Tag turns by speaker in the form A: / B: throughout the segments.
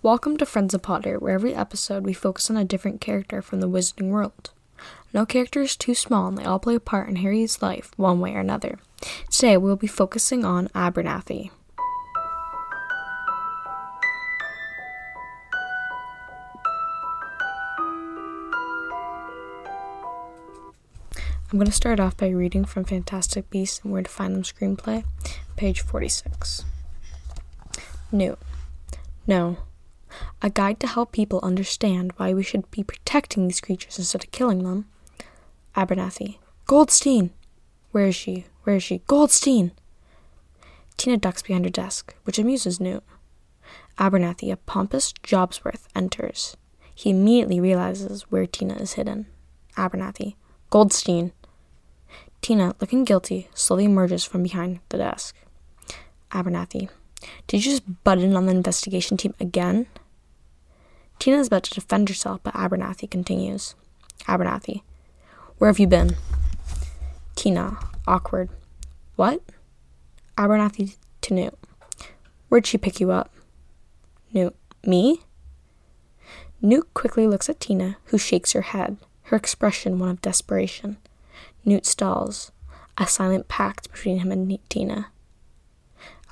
A: Welcome to Friends of Potter, where every episode we focus on a different character from the wizarding world. No character is too small and they all play a part in Harry's life, one way or another. Today we'll be focusing on Abernathy. I'm going to start off by reading from Fantastic Beasts and Where to Find Them screenplay, page 46. Newt. No. A guide to help people understand why we should be protecting these creatures instead of killing them. Abernathy. Goldstein! Where is she? Where is she? Goldstein! Tina ducks behind her desk, which amuses Newt. Abernathy, a pompous Jobsworth, enters. He immediately realizes where Tina is hidden. Abernathy. Goldstein. Tina, looking guilty, slowly emerges from behind the desk. Abernathy. Did you just butt in on the investigation team again? Tina is about to defend herself, but Abernathy continues. Abernathy. Where have you been? Tina, awkward. What? Abernathy to Newt. Where'd she pick you up? Newt. Me? Newt quickly looks at Tina, who shakes her head, her expression one of desperation. Newt stalls, a silent pact between him and Tina.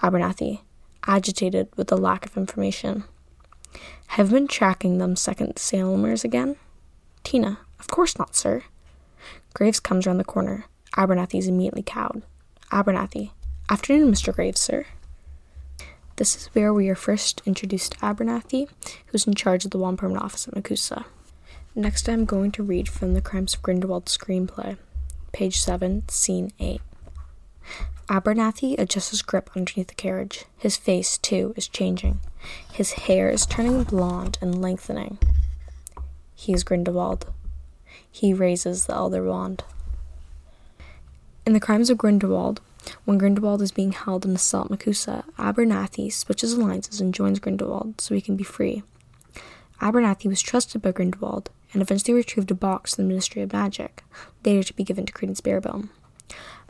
A: Abernathy, agitated with the lack of information. Have been tracking them second Salemers again? Tina, of course not, sir. Graves comes round the corner. Abernathy is immediately cowed. Abernathy, afternoon, Mr. Graves, sir. This is where we are first introduced to Abernathy, who's in charge of the Wand Permanent Office at MACUSA. Next, I'm going to read from the Crimes of Grindelwald screenplay, page 7, scene 8. Abernathy adjusts his grip underneath the carriage. His face, too, is changing. His hair is turning blonde and lengthening. He is Grindelwald. He raises the Elder Wand. In the Crimes of Grindelwald, when Grindelwald is being held in a cell at MACUSA, Abernathy switches alliances and joins Grindelwald so he can be free. Abernathy was trusted by Grindelwald and eventually retrieved a box to the Ministry of Magic, later to be given to Credence Barebone.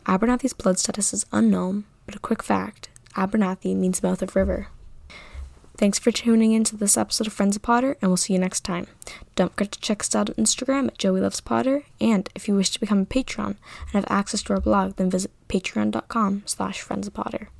A: Abernathy's blood status is unknown, but a quick fact Abernathy means mouth of river. Thanks for tuning in to this episode of Friends of Potter, and we'll see you next time. Don't forget to check us out on Instagram at Joey Loves Potter, and if you wish to become a patron and have access to our blog, then visit patreon.com slash friends of Potter.